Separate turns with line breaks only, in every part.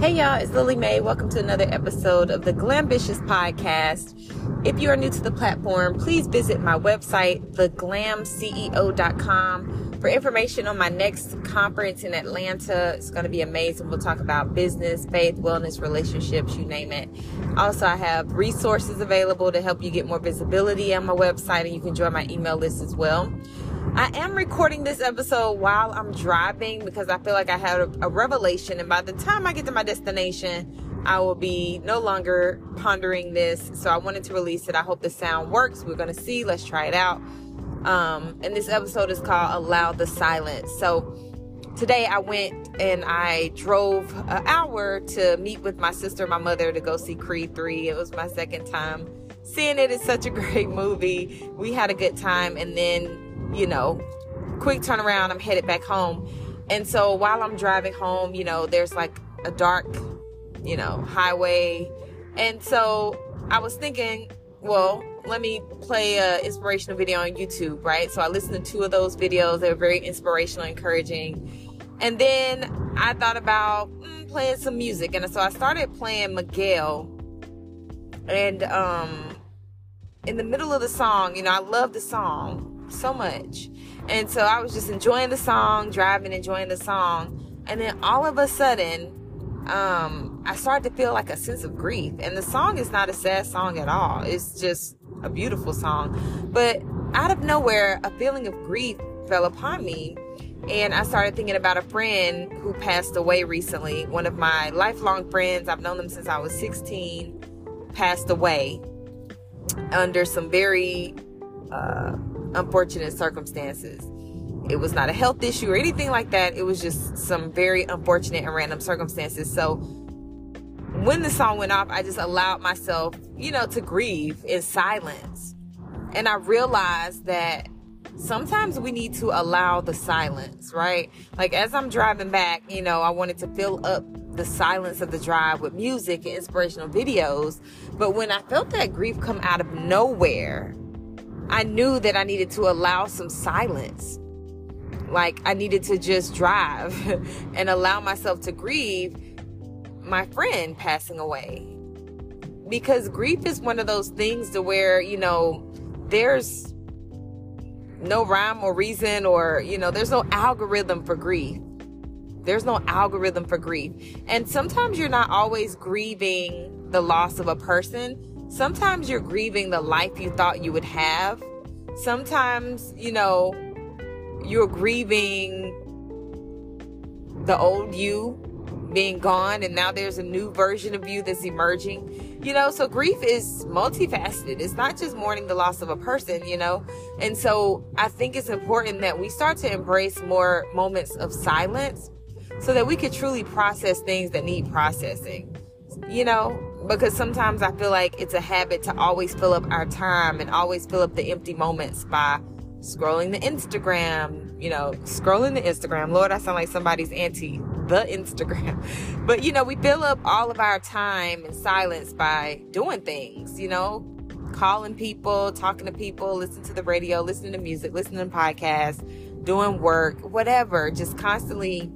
Hey y'all, it's Lillie Mae. Welcome to another episode of the Glambitious Podcast. If you are new to the platform, please visit my website, theglamceo.com, for information on my next conference in Atlanta. It's going to be amazing. We'll talk about business, faith, wellness, relationships, you name it. Also, I have resources available to help you get more visibility on my website, and you can join my email list as well. I am recording this episode while I'm driving because I feel like I had a, a, revelation, and by the time I get to my destination, I will be no longer pondering this. So I wanted to release it. I hope the sound works. We're going to see. Let's try it out. Um, and this episode is called Allow the Silence. So today I went and I drove an hour to meet with my sister my mother to go see Creed 3. It was my second time seeing it. It's such a great movie. We had a good time, and then you know, quick turnaround, I'm headed back home. And so while I'm driving home, you know, there's like a dark, you know, highway. And so I was thinking, well, let me play a inspirational video on YouTube, right? So I listened to two of those videos. They were very inspirational, encouraging. And then I thought about mm, playing some music. And so I started playing Miguel. And um in the middle of the song, you know, I love the song so much. And so I was just enjoying the song, driving, enjoying the song. And then all of a sudden, um, I started to feel like a sense of grief. And the song is not a sad song at all. It's just a beautiful song. But out of nowhere, a feeling of grief fell upon me. And I started thinking about a friend who passed away recently. One of my lifelong friends, I've known them since I was 16, passed away under some very uh, unfortunate circumstances. It was not a health issue or anything like that. It was just some very unfortunate and random circumstances. So when the song went off, I just allowed myself, you know, to grieve in silence. And I realized that sometimes we need to allow the silence, right? Like as I'm driving back, you know, I wanted to fill up the silence of the drive with music and inspirational videos. But when I felt that grief come out of nowhere, I knew that I needed to allow some silence. Like I needed to just drive and allow myself to grieve my friend passing away. Because grief is one of those things to where, you know, there's no rhyme or reason or, you know, there's no algorithm for grief. There's no algorithm for grief. And sometimes you're not always grieving the loss of a person Sometimes you're grieving the life you thought you would have. Sometimes, you know, you're grieving the old you being gone and now there's a new version of you that's emerging. You know, so grief is multifaceted. It's not just mourning the loss of a person, you know. And so I think it's important that we start to embrace more moments of silence so that we could truly process things that need processing. You know, because sometimes I feel like it's a habit to always fill up our time and always fill up the empty moments by scrolling the Instagram, you know, scrolling the Instagram. Lord, I sound like somebody's auntie, the Instagram. But, you know, we fill up all of our time in silence by doing things, you know, calling people, talking to people, listening to the radio, listening to music, listening to podcasts, doing work, whatever, just constantly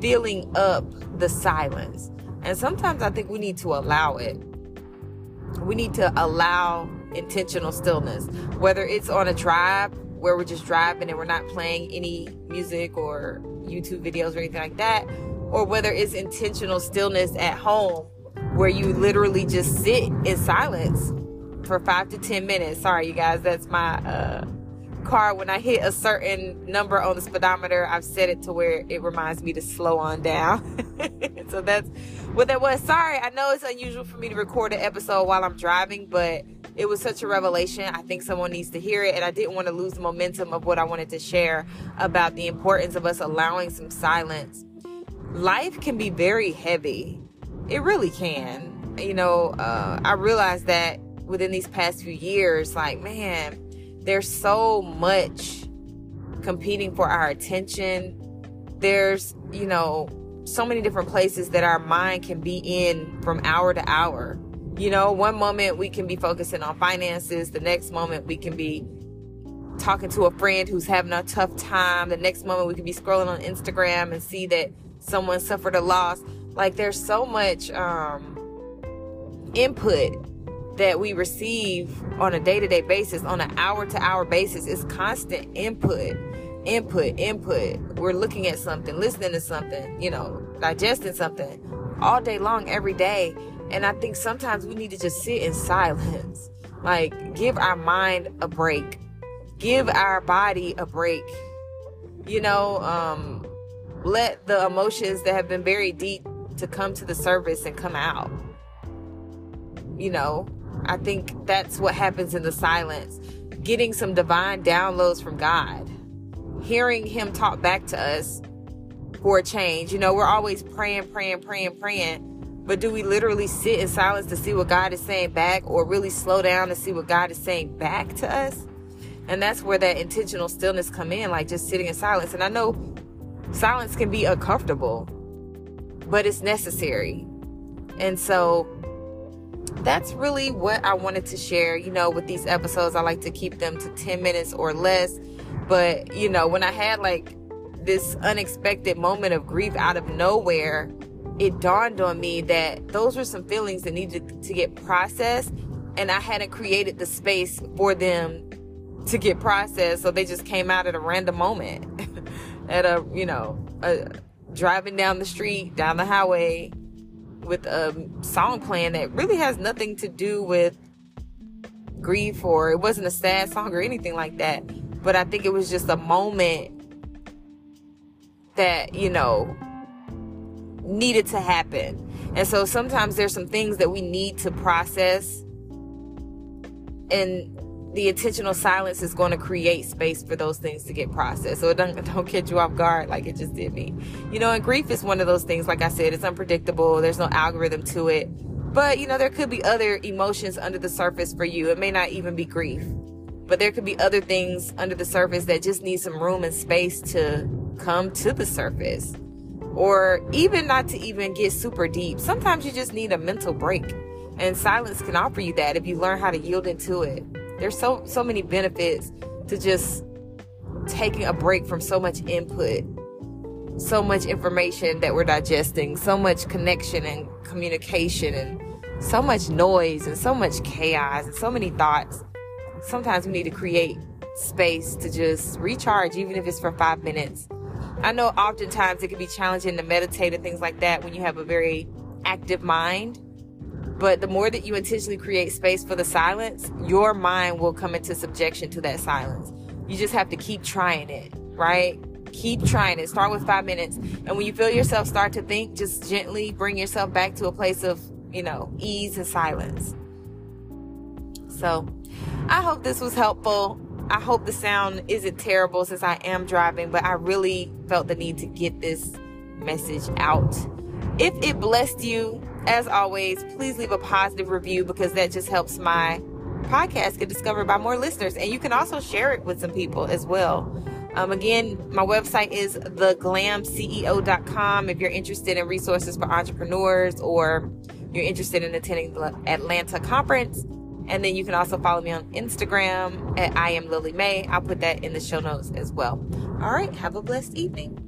filling up the silence. And sometimes I think we need to allow it. We need to allow intentional stillness, whether it's on a drive where we're just driving and we're not playing any music or YouTube videos or anything like that, or whether it's intentional stillness at home where you literally just sit in silence for five to 10 minutes. Sorry, you guys, that's my uh, car. When I hit a certain number on the speedometer, I've set it to where it reminds me to slow on down. so that's what that was. Sorry, I know it's unusual for me to record an episode while I'm driving, but it was such a revelation. I think someone needs to hear it, and I didn't want to lose the momentum of what I wanted to share about the importance of us allowing some silence. Life can be very heavy, it really can. You know, uh, I realized that within these past few years, like, man, there's so much competing for our attention. There's, you know, so many different places that our mind can be in from hour to hour. You know, one moment we can be focusing on finances, the next moment we can be talking to a friend who's having a tough time, the next moment we can be scrolling on Instagram and see that someone suffered a loss. Like there's so much um, input that we receive on a day-to-day basis, on an hour-to-hour basis. is constant input, input, input. We're looking at something, listening to something, you know, digesting something all day long, every day. And I think sometimes we need to just sit in silence. Like, give our mind a break, give our body a break. You know, um, let the emotions that have been buried deep to come to the surface and come out. You know, I think that's what happens in the silence. Getting some divine downloads from God, hearing Him talk back to us for a change. You know, we're always praying, praying, praying, praying. But do we literally sit in silence to see what God is saying back or really slow down to see what God is saying back to us? And that's where that intentional stillness come in, like just sitting in silence. And I know silence can be uncomfortable, but it's necessary. And so that's really what I wanted to share. You know, with these episodes, I like to keep them to 10 minutes or less. But, you know, when I had like this unexpected moment of grief out of nowhere, it dawned on me that those were some feelings that needed to get processed. And I hadn't created the space for them to get processed. So they just came out at a random moment at a, you know, a, driving down the street, down the highway with a song playing that really has nothing to do with grief or it wasn't a sad song or anything like that. But I think it was just a moment that, you know, needed to happen. And so sometimes there's some things that we need to process and the intentional silence is going to create space for those things to get processed. So it don't, don't catch you off guard like it just did me. You know, and grief is one of those things, like I said, it's unpredictable. There's no algorithm to it. But, you know, there could be other emotions under the surface for you. It may not even be grief, but there could be other things under the surface that just need some room and space to come to the surface. Or even not to even get super deep. Sometimes you just need a mental break. And silence can offer you that if you learn how to yield into it. There's so so many benefits to just taking a break from so much input, so much information that we're digesting, so much connection and communication and so much noise and so much chaos and so many thoughts. Sometimes we need to create space to just recharge, even if it's for five minutes. I know oftentimes it can be challenging to meditate and things like that when you have a very active mind. But the more that you intentionally create space for the silence, your mind will come into subjection to that silence. You just have to keep trying it, right? Keep trying it. Start with five minutes. And when you feel yourself start to think, just gently bring yourself back to a place of, you know, ease and silence. So I hope this was helpful. I hope the sound isn't terrible since I am driving, but I really felt the need to get this message out. If it blessed you, as always, please leave a positive review because that just helps my podcast get discovered by more listeners. And you can also share it with some people as well. Um, again, my website is theglamceo.com if you're interested in resources for entrepreneurs or you're interested in attending the Atlanta conference. And then you can also follow me on Instagram at I am Lillie Mae. I'll put that in the show notes as well. All right, have a blessed evening.